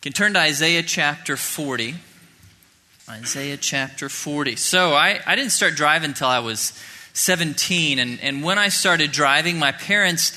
Can turn to Isaiah chapter 40. Isaiah chapter 40. So I, I didn't start driving until I was 17. And, and when I started driving, my parents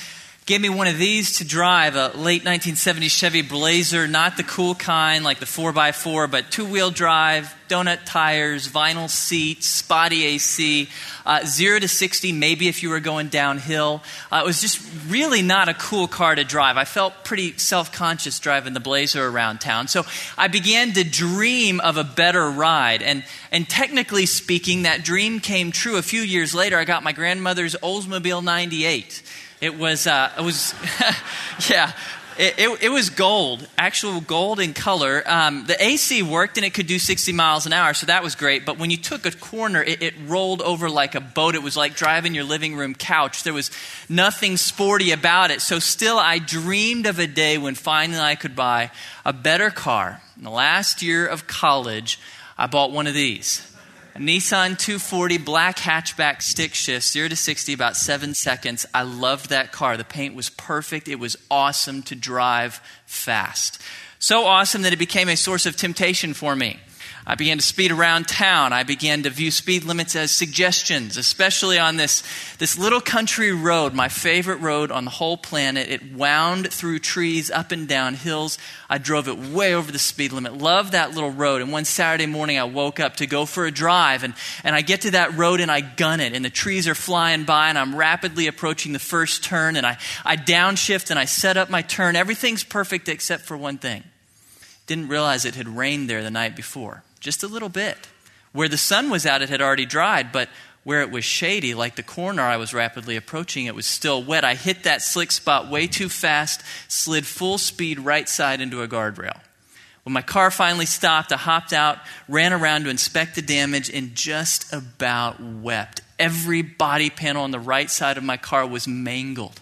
gave me one of these to drive a late 1970s Chevy Blazer, not the cool kind like the 4x4, but two wheel drive, donut tires, vinyl seats, spotty AC, uh, 0 to 60, maybe if you were going downhill. Uh, it was just really not a cool car to drive. I felt pretty self conscious driving the Blazer around town. So I began to dream of a better ride. And, and technically speaking, that dream came true. A few years later, I got my grandmother's Oldsmobile 98. It was, uh, it was, yeah, it, it, it, was gold, actual gold in color. Um, the AC worked and it could do 60 miles an hour, so that was great. But when you took a corner, it, it rolled over like a boat. It was like driving your living room couch. There was nothing sporty about it. So still, I dreamed of a day when finally I could buy a better car. In the last year of college, I bought one of these. A Nissan 240 black hatchback stick shift, 0 to 60, about seven seconds. I loved that car. The paint was perfect. It was awesome to drive fast. So awesome that it became a source of temptation for me. I began to speed around town. I began to view speed limits as suggestions, especially on this, this little country road, my favorite road on the whole planet. It wound through trees, up and down hills. I drove it way over the speed limit. Loved that little road. And one Saturday morning, I woke up to go for a drive, and, and I get to that road and I gun it, and the trees are flying by, and I'm rapidly approaching the first turn, and I, I downshift and I set up my turn. Everything's perfect except for one thing. Didn't realize it had rained there the night before just a little bit. Where the sun was out, it had already dried, but where it was shady, like the corner I was rapidly approaching, it was still wet. I hit that slick spot way too fast, slid full speed right side into a guardrail. When my car finally stopped, I hopped out, ran around to inspect the damage, and just about wept. Every body panel on the right side of my car was mangled.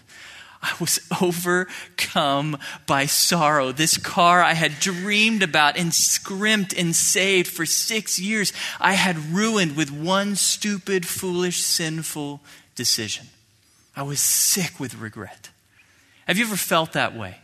I was overcome by sorrow. This car I had dreamed about and scrimped and saved for six years, I had ruined with one stupid, foolish, sinful decision. I was sick with regret. Have you ever felt that way?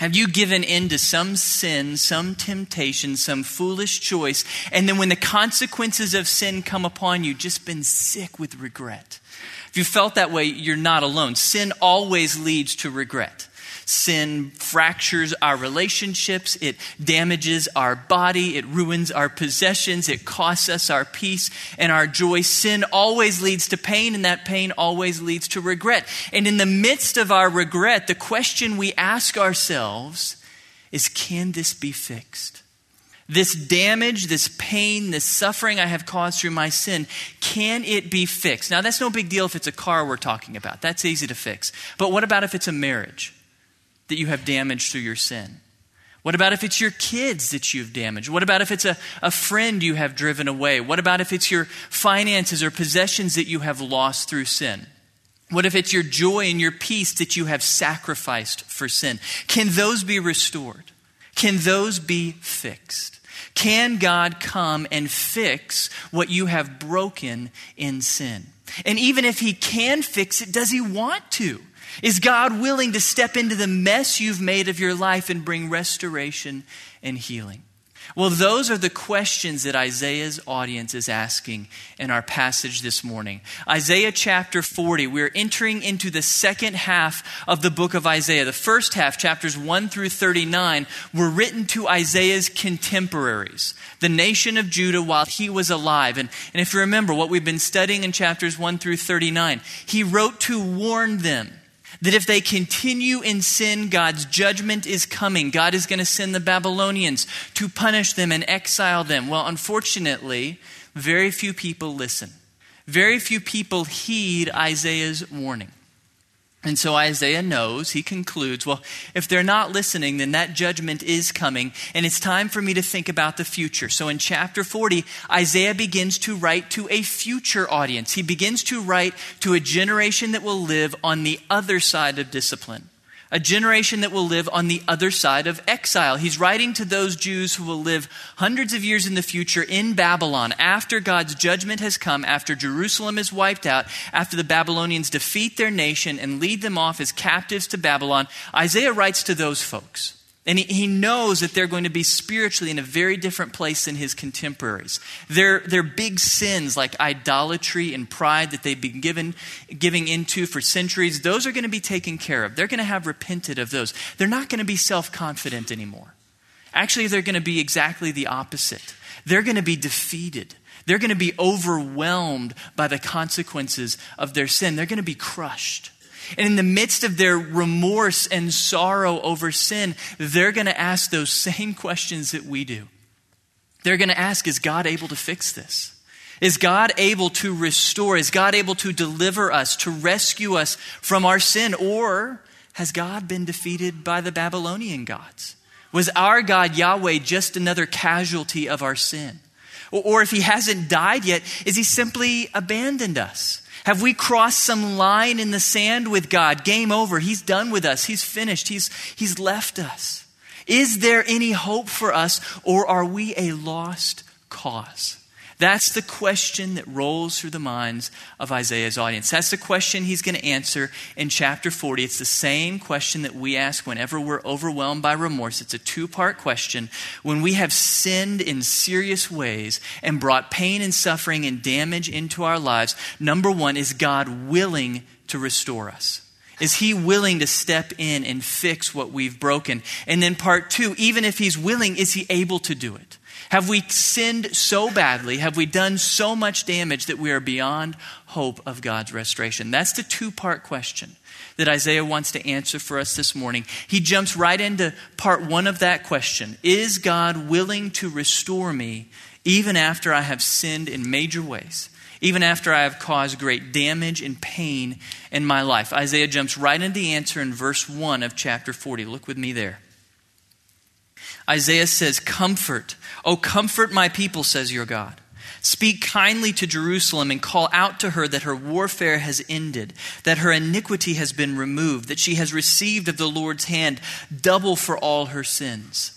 Have you given in to some sin, some temptation, some foolish choice, and then when the consequences of sin come upon you, just been sick with regret? If you felt that way, you're not alone. Sin always leads to regret. Sin fractures our relationships. It damages our body. It ruins our possessions. It costs us our peace and our joy. Sin always leads to pain, and that pain always leads to regret. And in the midst of our regret, the question we ask ourselves is can this be fixed? this damage, this pain, this suffering I have caused through my sin, can it be fixed? Now, that's no big deal if it's a car we're talking about. That's easy to fix. But what about if it's a marriage that you have damaged through your sin? What about if it's your kids that you've damaged? What about if it's a, a friend you have driven away? What about if it's your finances or possessions that you have lost through sin? What if it's your joy and your peace that you have sacrificed for sin? Can those be restored? Can those be fixed? Can God come and fix what you have broken in sin? And even if He can fix it, does He want to? Is God willing to step into the mess you've made of your life and bring restoration and healing? Well, those are the questions that Isaiah's audience is asking in our passage this morning. Isaiah chapter 40, we're entering into the second half of the book of Isaiah. The first half, chapters 1 through 39, were written to Isaiah's contemporaries, the nation of Judah while he was alive. And, and if you remember what we've been studying in chapters 1 through 39, he wrote to warn them that if they continue in sin, God's judgment is coming. God is going to send the Babylonians to punish them and exile them. Well, unfortunately, very few people listen. Very few people heed Isaiah's warning. And so Isaiah knows, he concludes, well, if they're not listening, then that judgment is coming, and it's time for me to think about the future. So in chapter 40, Isaiah begins to write to a future audience. He begins to write to a generation that will live on the other side of discipline a generation that will live on the other side of exile. He's writing to those Jews who will live hundreds of years in the future in Babylon after God's judgment has come, after Jerusalem is wiped out, after the Babylonians defeat their nation and lead them off as captives to Babylon. Isaiah writes to those folks. And he, he knows that they're going to be spiritually in a very different place than his contemporaries. Their, their big sins, like idolatry and pride that they've been given, giving into for centuries, those are going to be taken care of. They're going to have repented of those. They're not going to be self confident anymore. Actually, they're going to be exactly the opposite. They're going to be defeated. They're going to be overwhelmed by the consequences of their sin. They're going to be crushed. And in the midst of their remorse and sorrow over sin, they're going to ask those same questions that we do. They're going to ask Is God able to fix this? Is God able to restore? Is God able to deliver us, to rescue us from our sin? Or has God been defeated by the Babylonian gods? Was our God, Yahweh, just another casualty of our sin? Or if he hasn't died yet, is he simply abandoned us? Have we crossed some line in the sand with God? Game over. He's done with us. He's finished. He's, he's left us. Is there any hope for us, or are we a lost cause? That's the question that rolls through the minds of Isaiah's audience. That's the question he's going to answer in chapter 40. It's the same question that we ask whenever we're overwhelmed by remorse. It's a two part question. When we have sinned in serious ways and brought pain and suffering and damage into our lives, number one, is God willing to restore us? Is he willing to step in and fix what we've broken? And then part two, even if he's willing, is he able to do it? Have we sinned so badly? Have we done so much damage that we are beyond hope of God's restoration? That's the two part question that Isaiah wants to answer for us this morning. He jumps right into part one of that question Is God willing to restore me even after I have sinned in major ways? Even after I have caused great damage and pain in my life. Isaiah jumps right into the answer in verse 1 of chapter 40. Look with me there. Isaiah says, Comfort, oh, comfort my people, says your God. Speak kindly to Jerusalem and call out to her that her warfare has ended, that her iniquity has been removed, that she has received of the Lord's hand double for all her sins.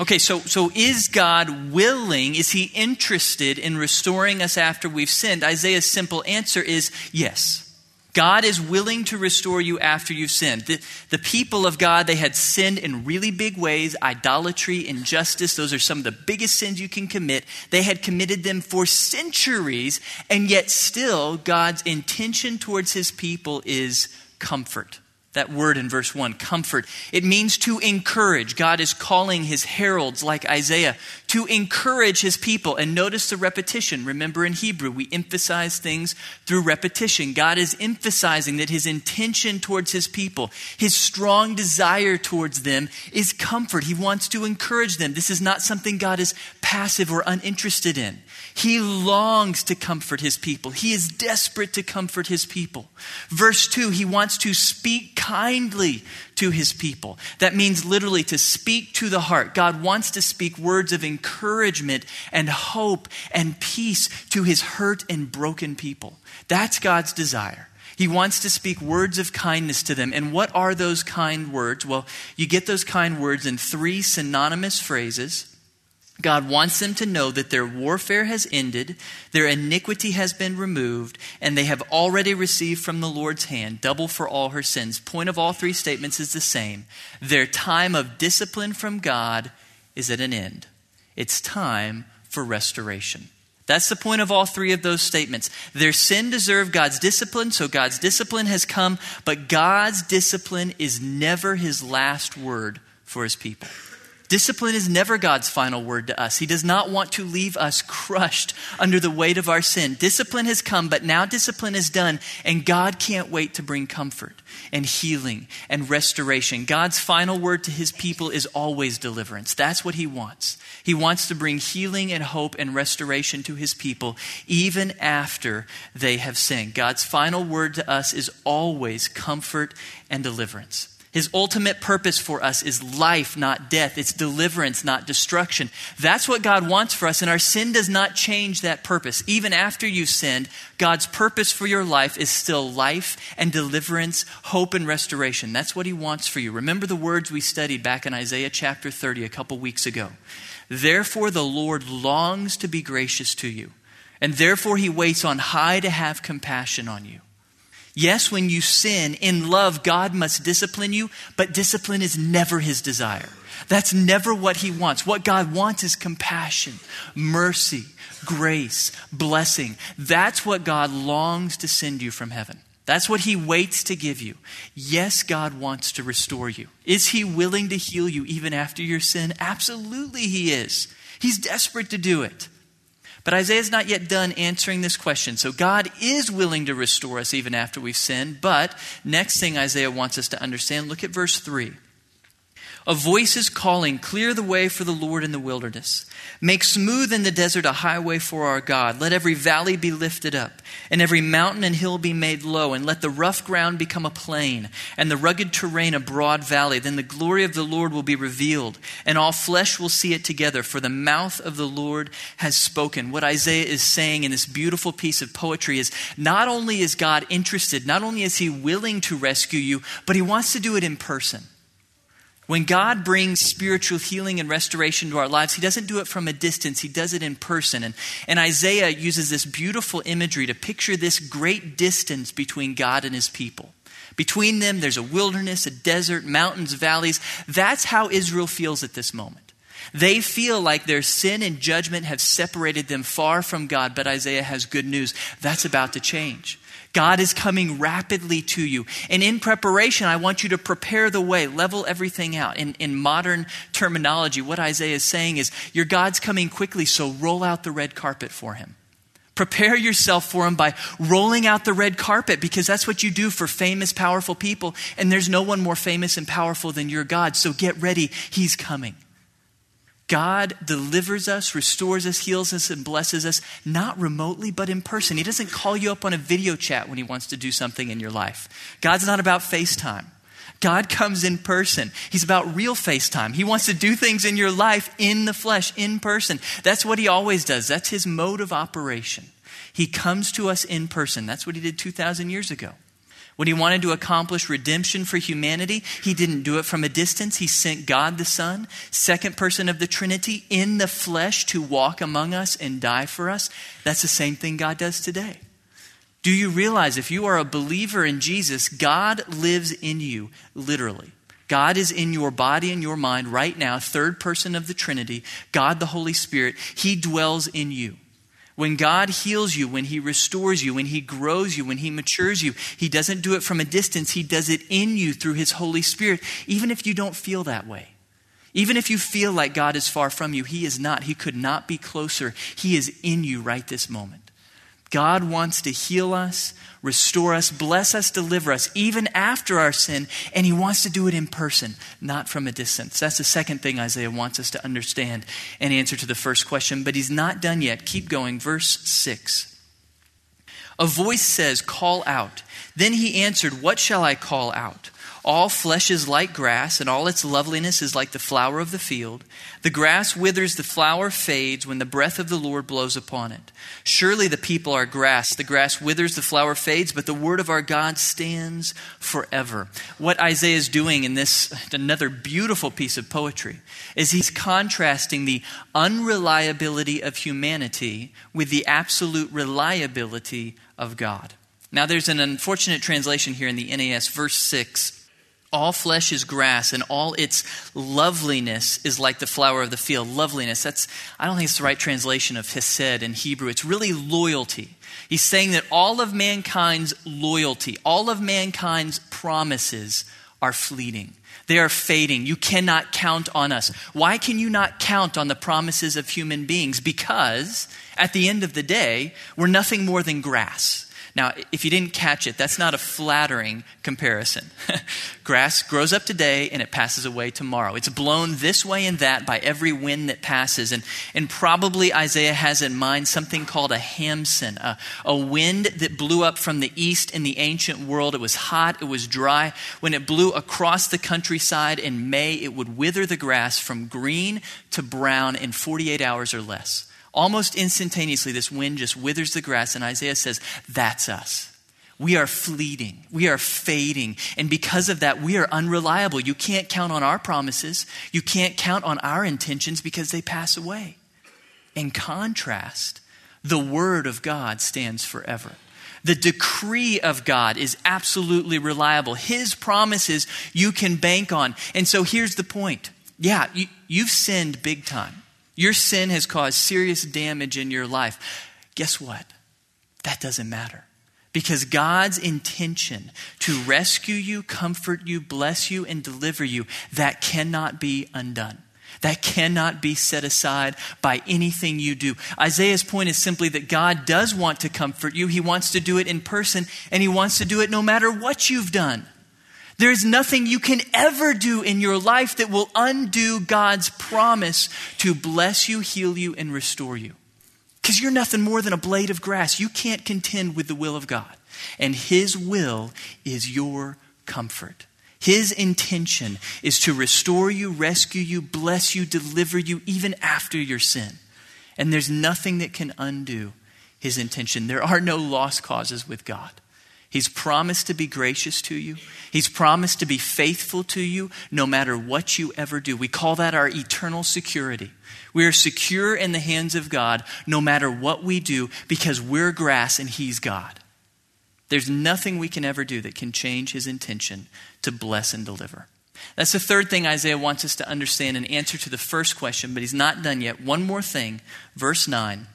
Okay, so, so is God willing? Is he interested in restoring us after we've sinned? Isaiah's simple answer is yes. God is willing to restore you after you've sinned. The, the, people of God, they had sinned in really big ways idolatry, injustice. Those are some of the biggest sins you can commit. They had committed them for centuries, and yet still, God's intention towards his people is comfort. That word in verse 1, comfort. It means to encourage. God is calling his heralds like Isaiah to encourage his people. And notice the repetition. Remember in Hebrew, we emphasize things through repetition. God is emphasizing that his intention towards his people, his strong desire towards them is comfort. He wants to encourage them. This is not something God is passive or uninterested in. He longs to comfort his people. He is desperate to comfort his people. Verse 2, he wants to speak kindly to his people. That means literally to speak to the heart. God wants to speak words of encouragement and hope and peace to his hurt and broken people. That's God's desire. He wants to speak words of kindness to them. And what are those kind words? Well, you get those kind words in three synonymous phrases God wants them to know that their warfare has ended, their iniquity has been removed, and they have already received from the Lord's hand double for all her sins. Point of all three statements is the same. Their time of discipline from God is at an end. It's time for restoration. That's the point of all three of those statements. Their sin deserved God's discipline, so God's discipline has come, but God's discipline is never his last word for his people. Discipline is never God's final word to us. He does not want to leave us crushed under the weight of our sin. Discipline has come, but now discipline is done, and God can't wait to bring comfort and healing and restoration. God's final word to his people is always deliverance. That's what he wants. He wants to bring healing and hope and restoration to his people even after they have sinned. God's final word to us is always comfort and deliverance. His ultimate purpose for us is life, not death. It's deliverance, not destruction. That's what God wants for us, and our sin does not change that purpose. Even after you've sinned, God's purpose for your life is still life and deliverance, hope and restoration. That's what He wants for you. Remember the words we studied back in Isaiah chapter 30 a couple weeks ago. Therefore, the Lord longs to be gracious to you, and therefore He waits on high to have compassion on you. Yes, when you sin, in love, God must discipline you, but discipline is never his desire. That's never what he wants. What God wants is compassion, mercy, grace, blessing. That's what God longs to send you from heaven. That's what he waits to give you. Yes, God wants to restore you. Is he willing to heal you even after your sin? Absolutely, he is. He's desperate to do it. But Isaiah's not yet done answering this question. So God is willing to restore us even after we've sinned. But next thing Isaiah wants us to understand, look at verse 3. A voice is calling, Clear the way for the Lord in the wilderness. Make smooth in the desert a highway for our God. Let every valley be lifted up, and every mountain and hill be made low, and let the rough ground become a plain, and the rugged terrain a broad valley. Then the glory of the Lord will be revealed, and all flesh will see it together, for the mouth of the Lord has spoken. What Isaiah is saying in this beautiful piece of poetry is not only is God interested, not only is he willing to rescue you, but he wants to do it in person. When God brings spiritual healing and restoration to our lives, He doesn't do it from a distance, He does it in person. And, and Isaiah uses this beautiful imagery to picture this great distance between God and His people. Between them, there's a wilderness, a desert, mountains, valleys. That's how Israel feels at this moment. They feel like their sin and judgment have separated them far from God, but Isaiah has good news. That's about to change. God is coming rapidly to you. And in preparation, I want you to prepare the way, level everything out. In, in modern terminology, what Isaiah is saying is, Your God's coming quickly, so roll out the red carpet for him. Prepare yourself for him by rolling out the red carpet because that's what you do for famous, powerful people. And there's no one more famous and powerful than your God. So get ready. He's coming. God delivers us, restores us, heals us, and blesses us, not remotely, but in person. He doesn't call you up on a video chat when He wants to do something in your life. God's not about FaceTime. God comes in person. He's about real FaceTime. He wants to do things in your life in the flesh, in person. That's what He always does. That's His mode of operation. He comes to us in person. That's what He did 2,000 years ago. When he wanted to accomplish redemption for humanity, he didn't do it from a distance. He sent God the Son, second person of the Trinity, in the flesh to walk among us and die for us. That's the same thing God does today. Do you realize if you are a believer in Jesus, God lives in you, literally? God is in your body and your mind right now, third person of the Trinity, God the Holy Spirit. He dwells in you. When God heals you, when He restores you, when He grows you, when He matures you, He doesn't do it from a distance. He does it in you through His Holy Spirit, even if you don't feel that way. Even if you feel like God is far from you, He is not. He could not be closer. He is in you right this moment. God wants to heal us, restore us, bless us, deliver us, even after our sin, and He wants to do it in person, not from a distance. That's the second thing Isaiah wants us to understand and answer to the first question, but He's not done yet. Keep going. Verse 6. A voice says, Call out. Then He answered, What shall I call out? All flesh is like grass, and all its loveliness is like the flower of the field. The grass withers, the flower fades when the breath of the Lord blows upon it. Surely the people are grass. The grass withers, the flower fades, but the word of our God stands forever. What Isaiah is doing in this, another beautiful piece of poetry, is he's contrasting the unreliability of humanity with the absolute reliability of God. Now, there's an unfortunate translation here in the NAS, verse 6 all flesh is grass, and all its loveliness is like the flower of the field. Loveliness, that's, I don't think it's the right translation of hesed in Hebrew. It's really loyalty. He's saying that all of mankind's loyalty, all of mankind's promises are fleeting. They are fading. You cannot count on us. Why can you not count on the promises of human beings? Because at the end of the day, we're nothing more than grass. Now, if you didn't catch it, that's not a flattering comparison. Grass grows up today and it passes away tomorrow. It's blown this way and that by every wind that passes. And, and probably Isaiah has in mind something called a khamsin, a, a wind that blew up from the east in the ancient world. It was hot, it was dry. When it blew across the countryside in May, it would wither the grass from green to brown in 48 hours or less. Almost instantaneously, this wind just withers the grass, and Isaiah says, That's us. We are fleeting. We are fading. And because of that, we are unreliable. You can't count on our promises. You can't count on our intentions because they pass away. In contrast, the Word of God stands forever. The decree of God is absolutely reliable. His promises you can bank on. And so here's the point. Yeah, you, you've sinned big time. Your sin has caused serious damage in your life. Guess what? That doesn't matter. Because God's intention to rescue you, comfort you, bless you, and deliver you, that cannot be undone. That cannot be set aside by anything you do. Isaiah's point is simply that God does want to comfort you. He wants to do it in person, and He wants to do it no matter what you've done. There is nothing you can ever do in your life that will undo God's promise to bless you, heal you, and restore you. Because you're nothing more than a blade of grass. You can't contend with the will of God. And His will is your comfort. His intention is to restore you, rescue you, bless you, deliver you, even after your sin. And there's nothing that can undo His intention. There are no lost causes with God. He's promised to be gracious to you. He's promised to be faithful to you no matter what you ever do. We call that our eternal security. We are secure in the hands of God no matter what we do because we're grass and He's God. There's nothing we can ever do that can change His intention to bless and deliver. That's the third thing Isaiah wants us to understand in answer to the first question, but he's not done yet. One more thing, verse 9.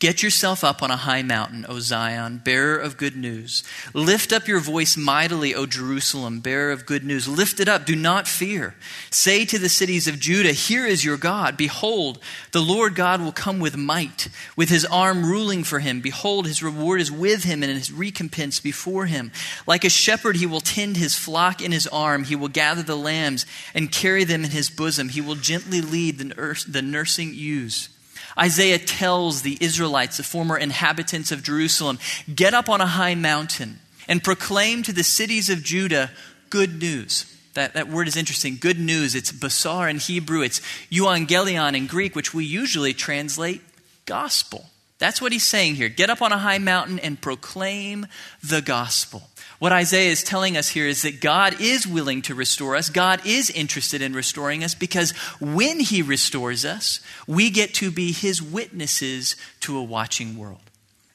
Get yourself up on a high mountain, O Zion, bearer of good news. Lift up your voice mightily, O Jerusalem, bearer of good news. Lift it up, do not fear. Say to the cities of Judah, Here is your God. Behold, the Lord God will come with might, with his arm ruling for him. Behold, his reward is with him and his recompense before him. Like a shepherd, he will tend his flock in his arm. He will gather the lambs and carry them in his bosom. He will gently lead the, nursing ewes. Isaiah tells the Israelites, the former inhabitants of Jerusalem, get up on a high mountain and proclaim to the cities of Judah good news. That, that word is interesting. Good news. It's basar in Hebrew. It's euangelion in Greek, which we usually translate gospel. That's what he's saying here. Get up on a high mountain and proclaim the gospel. What Isaiah is telling us here is that God is willing to restore us. God is interested in restoring us because when He restores us, we get to be His witnesses to a watching world.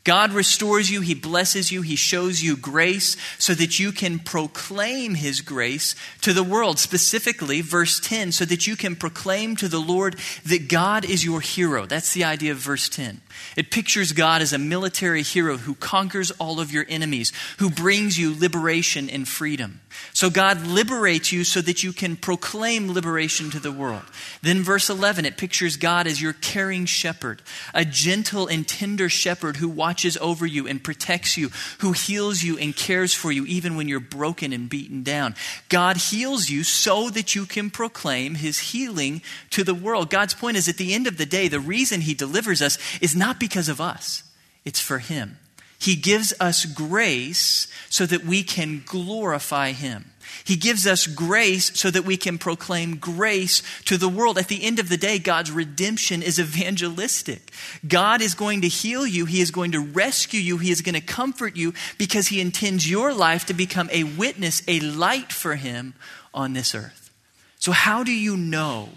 God restores you, He blesses you, He shows you grace so that you can proclaim His grace to the world. Specifically, verse 10, so that you can proclaim to the Lord that God is your hero. That's the idea of verse 10. It pictures God as a military hero who conquers all of your enemies, who brings you liberation and freedom. So God liberates you so that you can proclaim liberation to the world. Then, verse 11, it pictures God as your caring shepherd, a gentle and tender shepherd who watches over you and protects you, who heals you and cares for you even when you're broken and beaten down. God heals you so that you can proclaim his healing to the world. God's point is at the end of the day, the reason he delivers us is not because of us, it's for Him. He gives us grace so that we can glorify Him. He gives us grace so that we can proclaim grace to the world. At the end of the day, God's redemption is evangelistic. God is going to heal you. He is going to rescue you. He is going to comfort you because He intends your life to become a witness, a light for Him on this earth. So, how do you know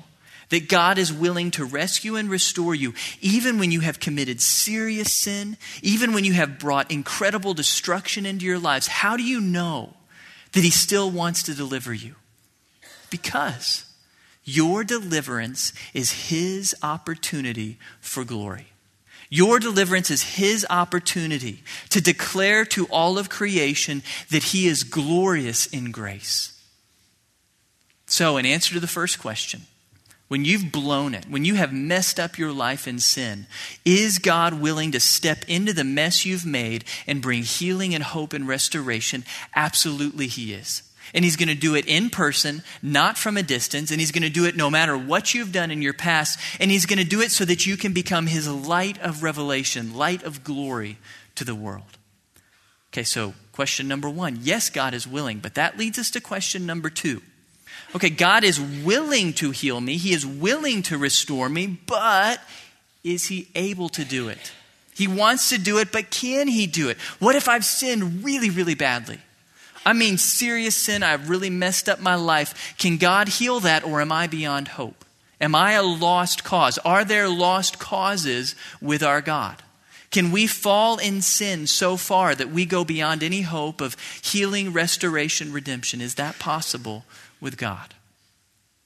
that God is willing to rescue and restore you, even when you have committed serious sin, even when you have brought incredible destruction into your lives. How do you know that He still wants to deliver you? Because your deliverance is His opportunity for glory. Your deliverance is His opportunity to declare to all of creation that He is glorious in grace. So, in answer to the first question, when you've blown it, when you have messed up your life in sin, is God willing to step into the mess you've made and bring healing and hope and restoration? Absolutely, He is. And He's going to do it in person, not from a distance. And He's going to do it no matter what you've done in your past. And He's going to do it so that you can become His light of revelation, light of glory to the world. Okay, so question number one yes, God is willing. But that leads us to question number two okay, God is willing to heal me, He is willing to restore me, but is He able to do it? He wants to do it, but can He do it? What if I've sinned really, really badly? I mean, serious sin, I've really messed up my life. Can God heal that, or am I beyond hope? Am I a lost cause? Are there lost causes with our God? Can we fall in sin so far that we go beyond any hope of healing, restoration, redemption? Is that possible with God?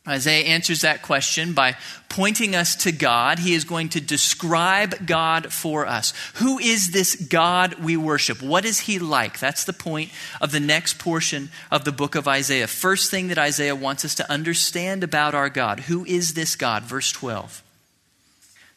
Isaiah answers that question by pointing us to God. He is going to describe God for us. Who is this God we worship? What is he like? That's the point of the next portion of the book of Isaiah. First thing that Isaiah wants us to understand about our God. Who is this God? Verse 12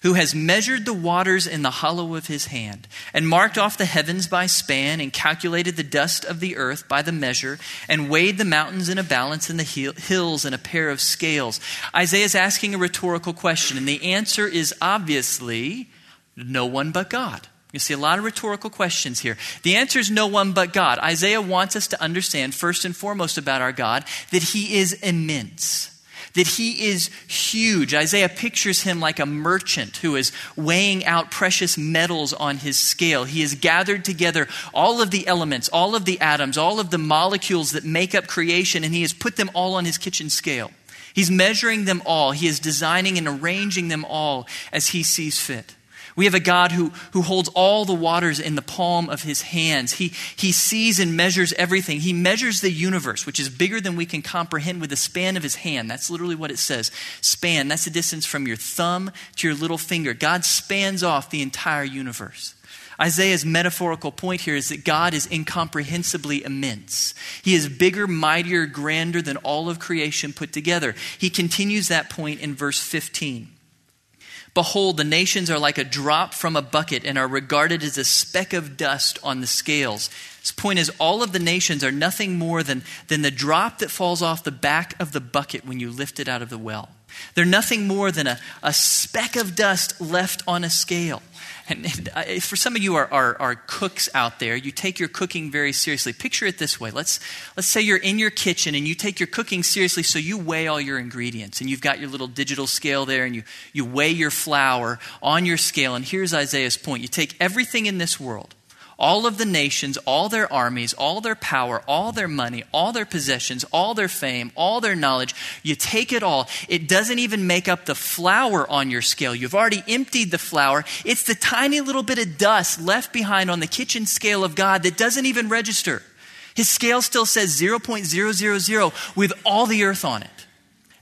who has measured the waters in the hollow of his hand, and marked off the heavens by span, and calculated the dust of the earth by the measure, and weighed the mountains in a balance and the hills in a pair of scales. Isaiah is asking a rhetorical question, and the answer is obviously no one but God. You see a lot of rhetorical questions here. The answer is no one but God. Isaiah wants us to understand, first and foremost, about our God, that he is immense that he is huge. Isaiah pictures him like a merchant who is weighing out precious metals on his scale. He has gathered together all of the elements, all of the atoms, all of the molecules that make up creation, and he has put them all on his kitchen scale. He's measuring them all. He is designing and arranging them all as he sees fit. We have a God who, who holds all the waters in the palm of his hands. He, he sees and measures everything. He measures the universe, which is bigger than we can comprehend with the span of his hand. That's literally what it says. Span, that's the distance from your thumb to your little finger. God spans off the entire universe. Isaiah's metaphorical point here is that God is incomprehensibly immense. He is bigger, mightier, grander than all of creation put together. He continues that point in verse 15. Behold, the nations are like a drop from a bucket and are regarded as a speck of dust on the scales. His point is, all of the nations are nothing more than, than the drop that falls off the back of the bucket when you lift it out of the well. They're nothing more than a, a speck of dust left on a scale. And, uh, for some of you are, are, are, cooks out there, you take your cooking very seriously. Picture it this way. Let's, let's say you're in your kitchen and you take your cooking seriously, so you weigh all your ingredients. And you've got your little digital scale there, and you, you weigh your flour on your scale. And here's Isaiah's point you take everything in this world, all of the nations, all their armies, all their power, all their money, all their possessions, all their fame, all their knowledge. You take it all. It doesn't even make up the flour on your scale. You've already emptied the flour. It's the tiny little bit of dust left behind on the kitchen scale of God that doesn't even register. His scale still says 0.000 with all the earth on it.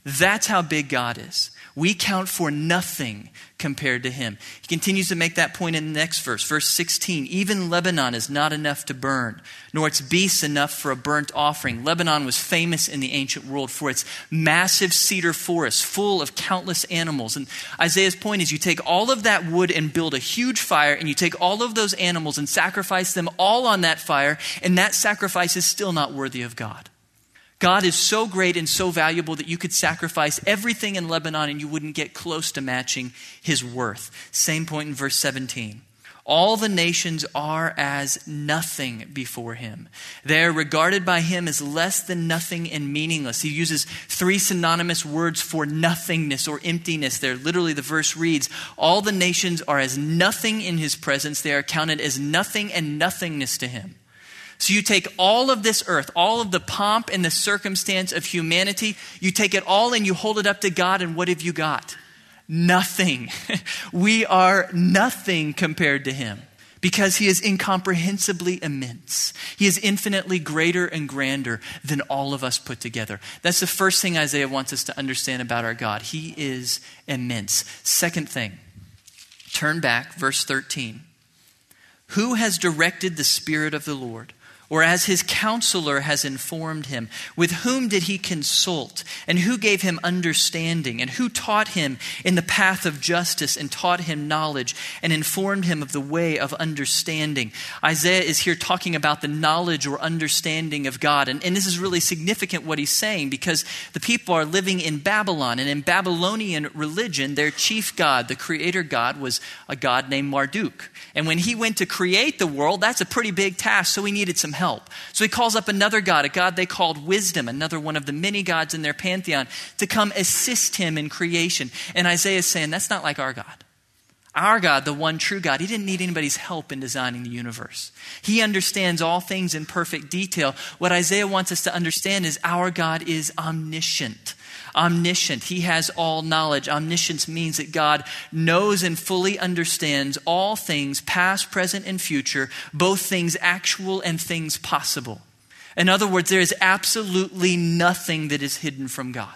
That's how big God is. We count for nothing compared to him. He continues to make that point in the next verse, verse 16. Even Lebanon is not enough to burn, nor its beasts enough for a burnt offering. Lebanon was famous in the ancient world for its massive cedar forests full of countless animals. And Isaiah's point is you take all of that wood and build a huge fire, and you take all of those animals and sacrifice them all on that fire, and that sacrifice is still not worthy of God. God is so great and so valuable that you could sacrifice everything in Lebanon and you wouldn't get close to matching his worth. Same point in verse 17. All the nations are as nothing before him. They are regarded by him as less than nothing and meaningless. He uses three synonymous words for nothingness or emptiness there. Literally, the verse reads All the nations are as nothing in his presence. They are counted as nothing and nothingness to him. So you take all of this earth, all of the pomp and the circumstance of humanity, you take it all and you hold it up to God, and what have you got? Nothing. we are nothing compared to Him because He is incomprehensibly immense. He is infinitely greater and grander than all of us put together. That's the first thing Isaiah wants us to understand about our God. He is immense. Second thing, turn back, verse 13. Who has directed the Spirit of the Lord? Or as his counselor has informed him? With whom did he consult? And who gave him understanding? And who taught him in the path of justice and taught him knowledge and informed him of the way of understanding? Isaiah is here talking about the knowledge or understanding of God. And, and this is really significant what he's saying because the people are living in Babylon. And in Babylonian religion, their chief god, the creator god, was a god named Marduk. And when he went to create the world, that's a pretty big task. So he needed some help. So he calls up another God, a God they called Wisdom, another one of the many gods in their pantheon, to come assist him in creation. And Isaiah is saying, that's not like our God. Our God, the one true God, he didn't need anybody's help in designing the universe. He understands all things in perfect detail. What Isaiah wants us to understand is our God is omniscient. Omniscient. He has all knowledge. Omniscience means that God knows and fully understands all things, past, present, and future, both things actual and things possible. In other words, there is absolutely nothing that is hidden from God.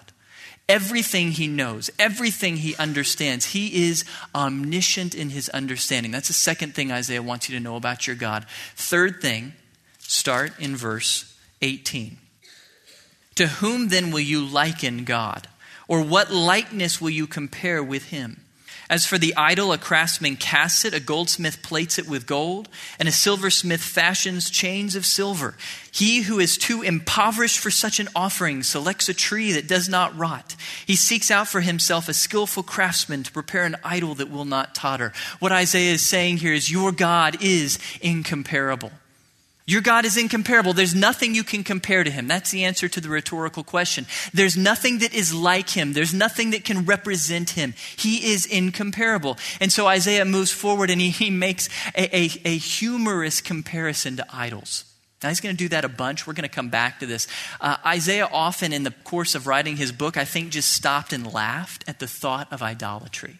Everything he knows, everything he understands, he is omniscient in his understanding. That's the second thing Isaiah wants you to know about your God. Third thing, start in verse 18. To whom then will you liken God? Or what likeness will you compare with him? As for the idol, a craftsman casts it, a goldsmith plates it with gold, and a silversmith fashions chains of silver. He who is too impoverished for such an offering selects a tree that does not rot. He seeks out for himself a skillful craftsman to prepare an idol that will not totter. What Isaiah is saying here is, Your God is incomparable. Your God is incomparable. There's nothing you can compare to him. That's the answer to the rhetorical question. There's nothing that is like him. There's nothing that can represent him. He is incomparable. And so Isaiah moves forward and he, he makes a, a, a humorous comparison to idols. Now, he's going to do that a bunch. We're going to come back to this. Uh, Isaiah often, in the course of writing his book, I think just stopped and laughed at the thought of idolatry.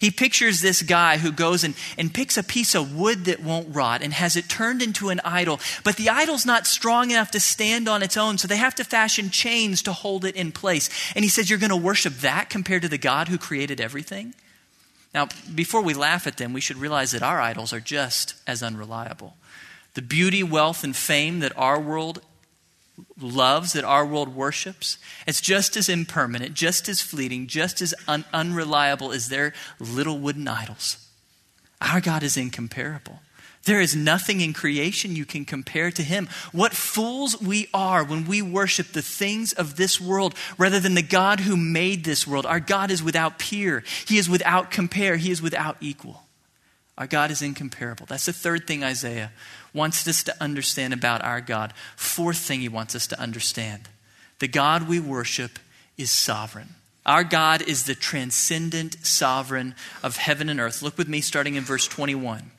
He pictures this guy who goes and, and picks a piece of wood that won't rot and has it turned into an idol. But the idol's not strong enough to stand on its own, so they have to fashion chains to hold it in place. And he says, You're going to worship that compared to the God who created everything? Now, before we laugh at them, we should realize that our idols are just as unreliable. The beauty, wealth, and fame that our world loves, that our world worships, it's just as impermanent, just as fleeting, just as un- unreliable as their little wooden idols. Our God is incomparable. There is nothing in creation you can compare to him. What fools we are when we worship the things of this world rather than the God who made this world. Our God is without peer, He is without compare, He is without equal. Our God is incomparable. That's the third thing Isaiah wants us to understand about our God. Fourth thing he wants us to understand the God we worship is sovereign. Our God is the transcendent sovereign of heaven and earth. Look with me starting in verse 21.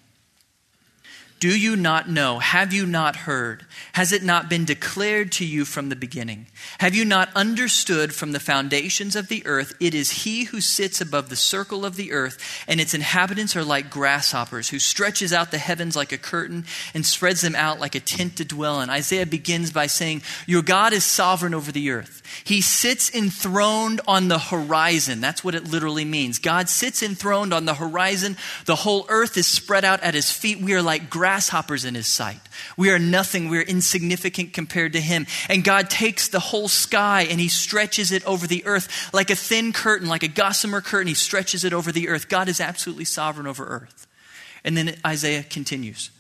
Do you not know? Have you not heard? Has it not been declared to you from the beginning? Have you not understood from the foundations of the earth? It is He who sits above the circle of the earth, and its inhabitants are like grasshoppers, who stretches out the heavens like a curtain and spreads them out like a tent to dwell in. Isaiah begins by saying, Your God is sovereign over the earth. He sits enthroned on the horizon. That's what it literally means. God sits enthroned on the horizon. The whole earth is spread out at his feet. We are like grasshoppers in his sight. We are nothing. We are insignificant compared to him. And God takes the whole sky and he stretches it over the earth like a thin curtain, like a gossamer curtain. He stretches it over the earth. God is absolutely sovereign over earth. And then Isaiah continues.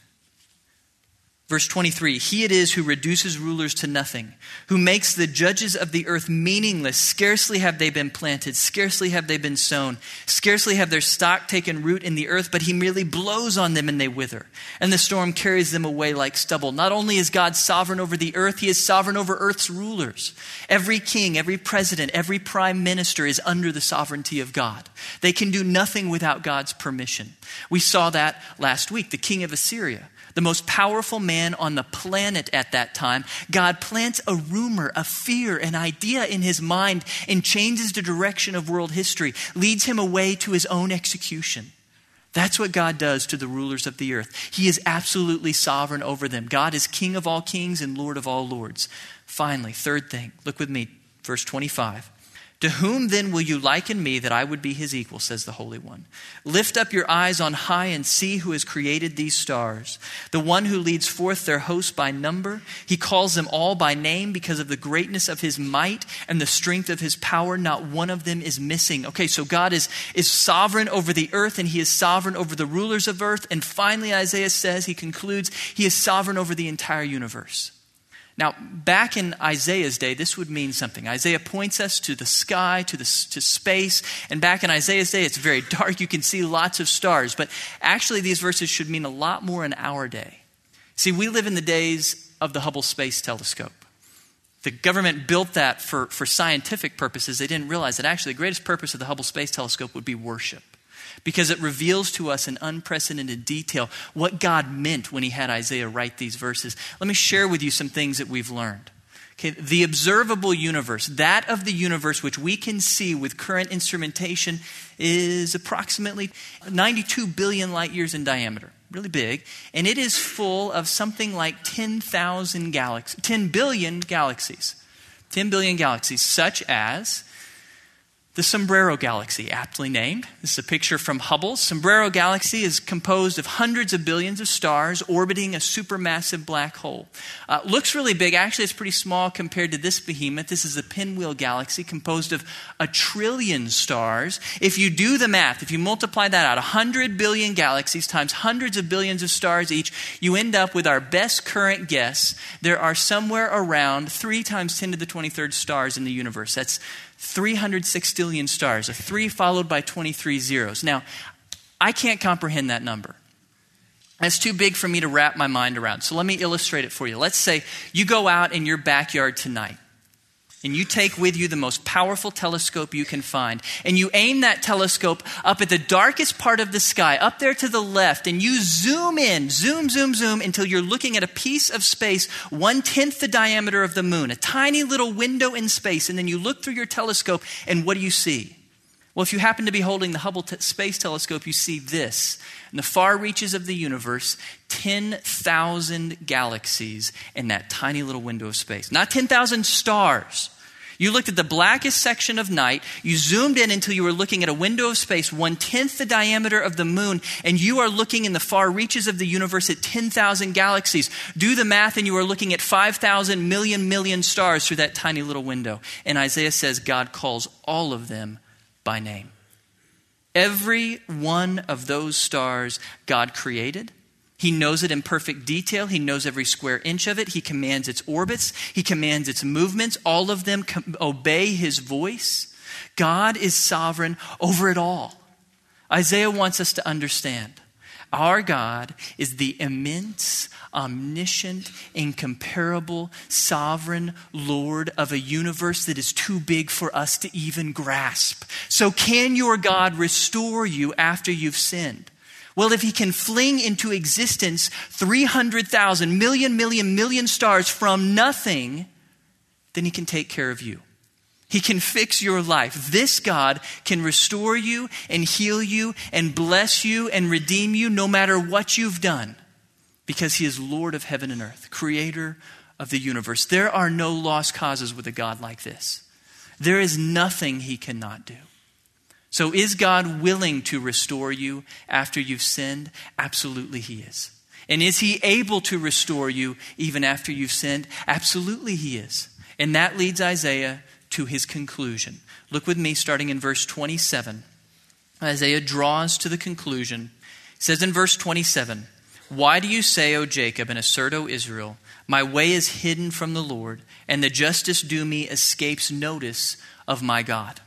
Verse 23 He it is who reduces rulers to nothing, who makes the judges of the earth meaningless. Scarcely have they been planted, scarcely have they been sown, scarcely have their stock taken root in the earth, but he merely blows on them and they wither. And the storm carries them away like stubble. Not only is God sovereign over the earth, he is sovereign over earth's rulers. Every king, every president, every prime minister is under the sovereignty of God. They can do nothing without God's permission. We saw that last week. The king of Assyria the most powerful man on the planet at that time, God plants a rumor, a fear, an idea in his mind and changes the direction of world history, leads him away to his own execution. That's what God does to the rulers of the earth. He is absolutely sovereign over them. God is King of all kings and Lord of all lords. Finally, third thing, look with me, verse 25. To whom then will you liken me that I would be his equal, says the Holy One? Lift up your eyes on high and see who has created these stars, the one who leads forth their host by number. He calls them all by name because of the greatness of his might and the strength of his power. Not one of them is missing. Okay, so God is, is sovereign over the earth and he is sovereign over the rulers of earth. And finally, Isaiah says, he concludes, he is sovereign over the entire universe. Now, back in Isaiah's day, this would mean something. Isaiah points us to the sky, to, the, to space. And back in Isaiah's day, it's very dark. You can see lots of stars. But actually, these verses should mean a lot more in our day. See, we live in the days of the Hubble Space Telescope. The government built that for, for scientific purposes. They didn't realize that actually the greatest purpose of the Hubble Space Telescope would be worship because it reveals to us in unprecedented detail what God meant when he had Isaiah write these verses. Let me share with you some things that we've learned. Okay, the observable universe, that of the universe which we can see with current instrumentation, is approximately 92 billion light years in diameter. Really big. And it is full of something like 10,000 galaxies, 10 billion galaxies. 10 billion galaxies, such as the Sombrero Galaxy, aptly named. This is a picture from Hubble. Sombrero Galaxy is composed of hundreds of billions of stars orbiting a supermassive black hole. Uh, looks really big. Actually, it's pretty small compared to this behemoth. This is the Pinwheel Galaxy, composed of a trillion stars. If you do the math, if you multiply that out, 100 billion galaxies times hundreds of billions of stars each, you end up with our best current guess. There are somewhere around 3 times 10 to the 23rd stars in the universe. That's 300 sextillion stars, a 3 followed by 23 zeros. Now, I can't comprehend that number. That's too big for me to wrap my mind around. So let me illustrate it for you. Let's say you go out in your backyard tonight and you take with you the most powerful telescope you can find, and you aim that telescope up at the darkest part of the sky, up there to the left, and you zoom in, zoom, zoom, zoom, until you're looking at a piece of space one tenth the diameter of the moon, a tiny little window in space, and then you look through your telescope, and what do you see? Well, if you happen to be holding the Hubble t- Space Telescope, you see this. In the far reaches of the universe, 10,000 galaxies in that tiny little window of space. Not 10,000 stars, you looked at the blackest section of night, you zoomed in until you were looking at a window of space one tenth the diameter of the moon, and you are looking in the far reaches of the universe at 10,000 galaxies. Do the math, and you are looking at 5,000 million million stars through that tiny little window. And Isaiah says God calls all of them by name. Every one of those stars God created he knows it in perfect detail. He knows every square inch of it. He commands its orbits. He commands its movements. All of them com- obey his voice. God is sovereign over it all. Isaiah wants us to understand our God is the immense, omniscient, incomparable, sovereign Lord of a universe that is too big for us to even grasp. So, can your God restore you after you've sinned? Well, if he can fling into existence 300,000 million, million, million stars from nothing, then he can take care of you. He can fix your life. This God can restore you and heal you and bless you and redeem you no matter what you've done because he is Lord of heaven and earth, creator of the universe. There are no lost causes with a God like this. There is nothing he cannot do. So, is God willing to restore you after you've sinned? Absolutely, He is. And is He able to restore you even after you've sinned? Absolutely, He is. And that leads Isaiah to his conclusion. Look with me, starting in verse 27. Isaiah draws to the conclusion. He says in verse 27 Why do you say, O Jacob, and assert, O Israel, my way is hidden from the Lord, and the justice due me escapes notice of my God?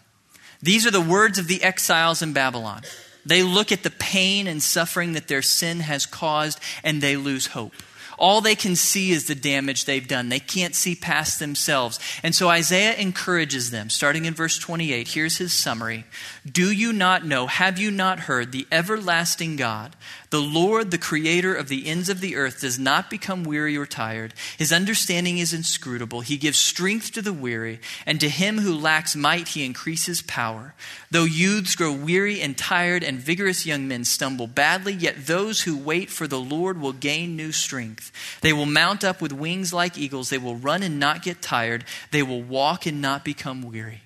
These are the words of the exiles in Babylon. They look at the pain and suffering that their sin has caused and they lose hope. All they can see is the damage they've done. They can't see past themselves. And so Isaiah encourages them, starting in verse 28. Here's his summary Do you not know, have you not heard, the everlasting God, the Lord, the creator of the ends of the earth, does not become weary or tired. His understanding is inscrutable. He gives strength to the weary, and to him who lacks might, he increases power. Though youths grow weary and tired, and vigorous young men stumble badly, yet those who wait for the Lord will gain new strength. They will mount up with wings like eagles. They will run and not get tired. They will walk and not become weary.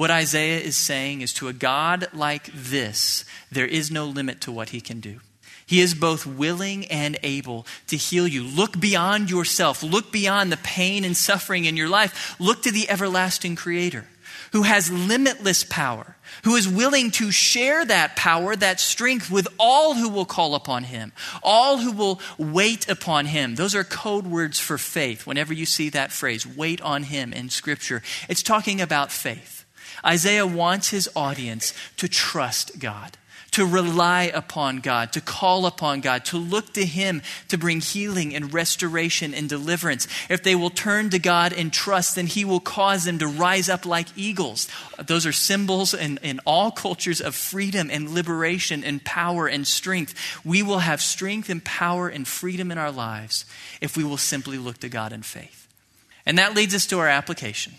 What Isaiah is saying is to a God like this, there is no limit to what he can do. He is both willing and able to heal you. Look beyond yourself. Look beyond the pain and suffering in your life. Look to the everlasting Creator who has limitless power, who is willing to share that power, that strength with all who will call upon him, all who will wait upon him. Those are code words for faith. Whenever you see that phrase, wait on him in Scripture, it's talking about faith. Isaiah wants his audience to trust God, to rely upon God, to call upon God, to look to him to bring healing and restoration and deliverance. If they will turn to God and trust, then he will cause them to rise up like eagles. Those are symbols in, in all cultures of freedom and liberation and power and strength. We will have strength and power and freedom in our lives if we will simply look to God in faith. And that leads us to our application.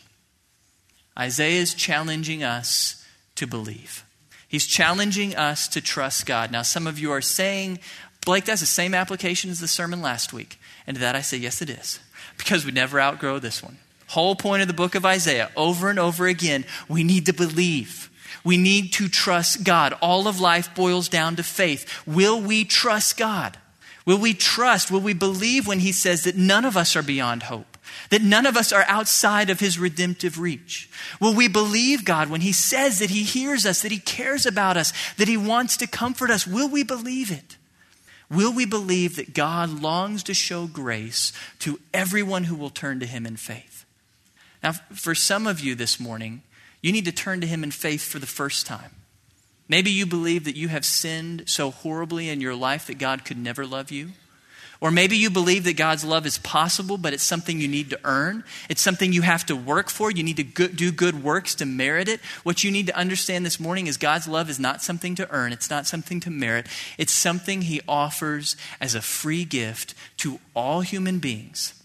Isaiah is challenging us to believe. He's challenging us to trust God. Now, some of you are saying, Blake, that's the same application as the sermon last week. And to that I say, yes, it is. Because we never outgrow this one. Whole point of the book of Isaiah, over and over again, we need to believe. We need to trust God. All of life boils down to faith. Will we trust God? Will we trust? Will we believe when He says that none of us are beyond hope? That none of us are outside of his redemptive reach? Will we believe God when he says that he hears us, that he cares about us, that he wants to comfort us? Will we believe it? Will we believe that God longs to show grace to everyone who will turn to him in faith? Now, for some of you this morning, you need to turn to him in faith for the first time. Maybe you believe that you have sinned so horribly in your life that God could never love you. Or maybe you believe that God's love is possible, but it's something you need to earn. It's something you have to work for. You need to do good works to merit it. What you need to understand this morning is God's love is not something to earn, it's not something to merit. It's something He offers as a free gift to all human beings,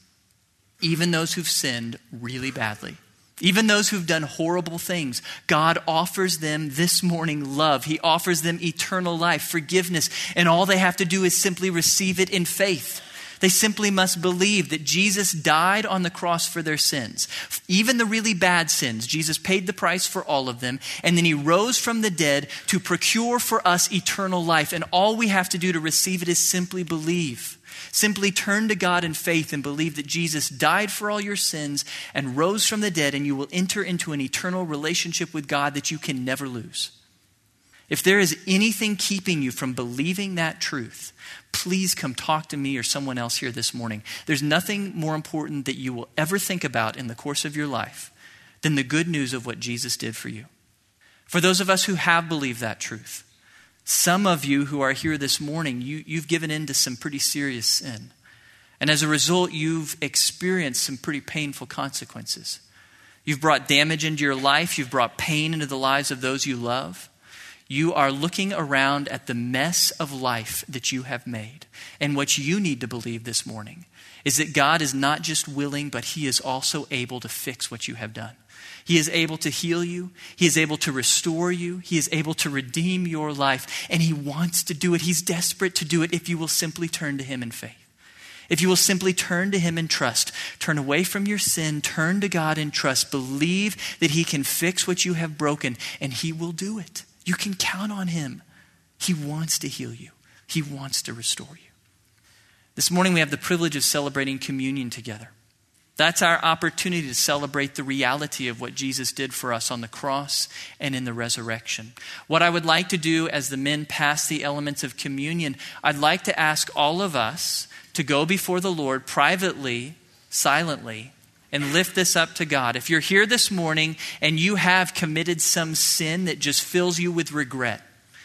even those who've sinned really badly. Even those who've done horrible things, God offers them this morning love. He offers them eternal life, forgiveness, and all they have to do is simply receive it in faith. They simply must believe that Jesus died on the cross for their sins, even the really bad sins. Jesus paid the price for all of them, and then he rose from the dead to procure for us eternal life. And all we have to do to receive it is simply believe. Simply turn to God in faith and believe that Jesus died for all your sins and rose from the dead, and you will enter into an eternal relationship with God that you can never lose. If there is anything keeping you from believing that truth, please come talk to me or someone else here this morning. There's nothing more important that you will ever think about in the course of your life than the good news of what Jesus did for you. For those of us who have believed that truth, some of you who are here this morning, you, you've given in to some pretty serious sin. And as a result, you've experienced some pretty painful consequences. You've brought damage into your life, you've brought pain into the lives of those you love. You are looking around at the mess of life that you have made. And what you need to believe this morning is that God is not just willing, but He is also able to fix what you have done. He is able to heal you. He is able to restore you. He is able to redeem your life. And He wants to do it. He's desperate to do it if you will simply turn to Him in faith. If you will simply turn to Him in trust, turn away from your sin, turn to God in trust, believe that He can fix what you have broken, and He will do it. You can count on Him. He wants to heal you, He wants to restore you. This morning we have the privilege of celebrating communion together. That's our opportunity to celebrate the reality of what Jesus did for us on the cross and in the resurrection. What I would like to do as the men pass the elements of communion, I'd like to ask all of us to go before the Lord privately, silently, and lift this up to God. If you're here this morning and you have committed some sin that just fills you with regret,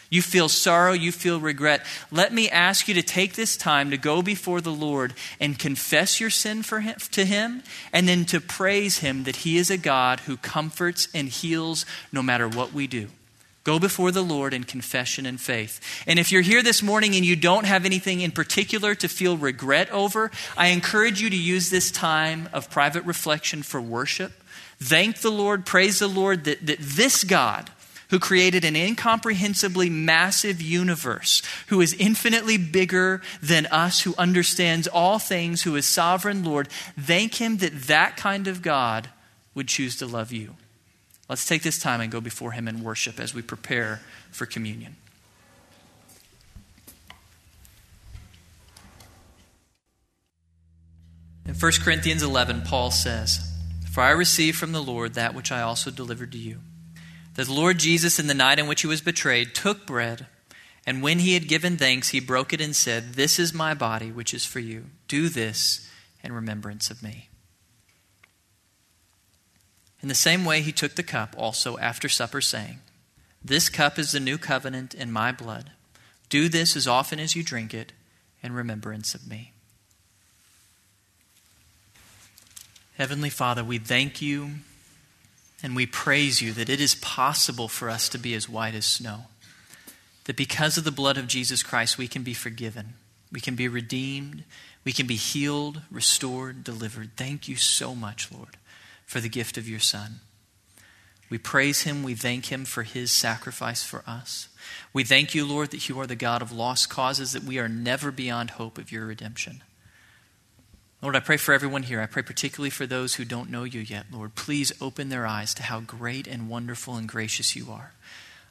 you feel sorrow, you feel regret. Let me ask you to take this time to go before the Lord and confess your sin for him, to Him, and then to praise Him that He is a God who comforts and heals no matter what we do. Go before the Lord in confession and faith. And if you're here this morning and you don't have anything in particular to feel regret over, I encourage you to use this time of private reflection for worship. Thank the Lord, praise the Lord that, that this God, who created an incomprehensibly massive universe, who is infinitely bigger than us, who understands all things, who is sovereign Lord, thank Him that that kind of God would choose to love you. Let's take this time and go before Him in worship as we prepare for communion. In 1 Corinthians 11, Paul says, For I received from the Lord that which I also delivered to you that the Lord Jesus, in the night in which he was betrayed, took bread, and when he had given thanks, he broke it and said, This is my body, which is for you. Do this in remembrance of me. In the same way, he took the cup also after supper, saying, This cup is the new covenant in my blood. Do this as often as you drink it in remembrance of me. Heavenly Father, we thank you and we praise you that it is possible for us to be as white as snow. That because of the blood of Jesus Christ, we can be forgiven. We can be redeemed. We can be healed, restored, delivered. Thank you so much, Lord, for the gift of your Son. We praise him. We thank him for his sacrifice for us. We thank you, Lord, that you are the God of lost causes, that we are never beyond hope of your redemption. Lord, I pray for everyone here. I pray particularly for those who don't know you yet. Lord, please open their eyes to how great and wonderful and gracious you are.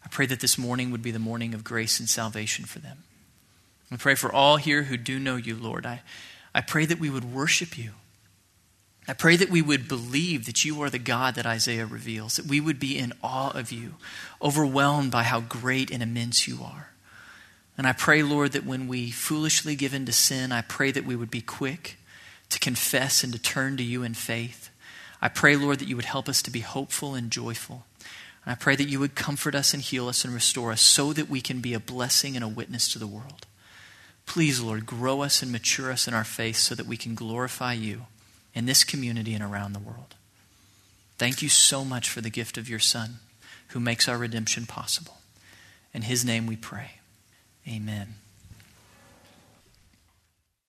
I pray that this morning would be the morning of grace and salvation for them. I pray for all here who do know you, Lord. I, I pray that we would worship you. I pray that we would believe that you are the God that Isaiah reveals, that we would be in awe of you, overwhelmed by how great and immense you are. And I pray, Lord, that when we foolishly give in to sin, I pray that we would be quick to confess and to turn to you in faith. I pray, Lord, that you would help us to be hopeful and joyful. And I pray that you would comfort us and heal us and restore us so that we can be a blessing and a witness to the world. Please, Lord, grow us and mature us in our faith so that we can glorify you in this community and around the world. Thank you so much for the gift of your Son who makes our redemption possible. In his name we pray. Amen.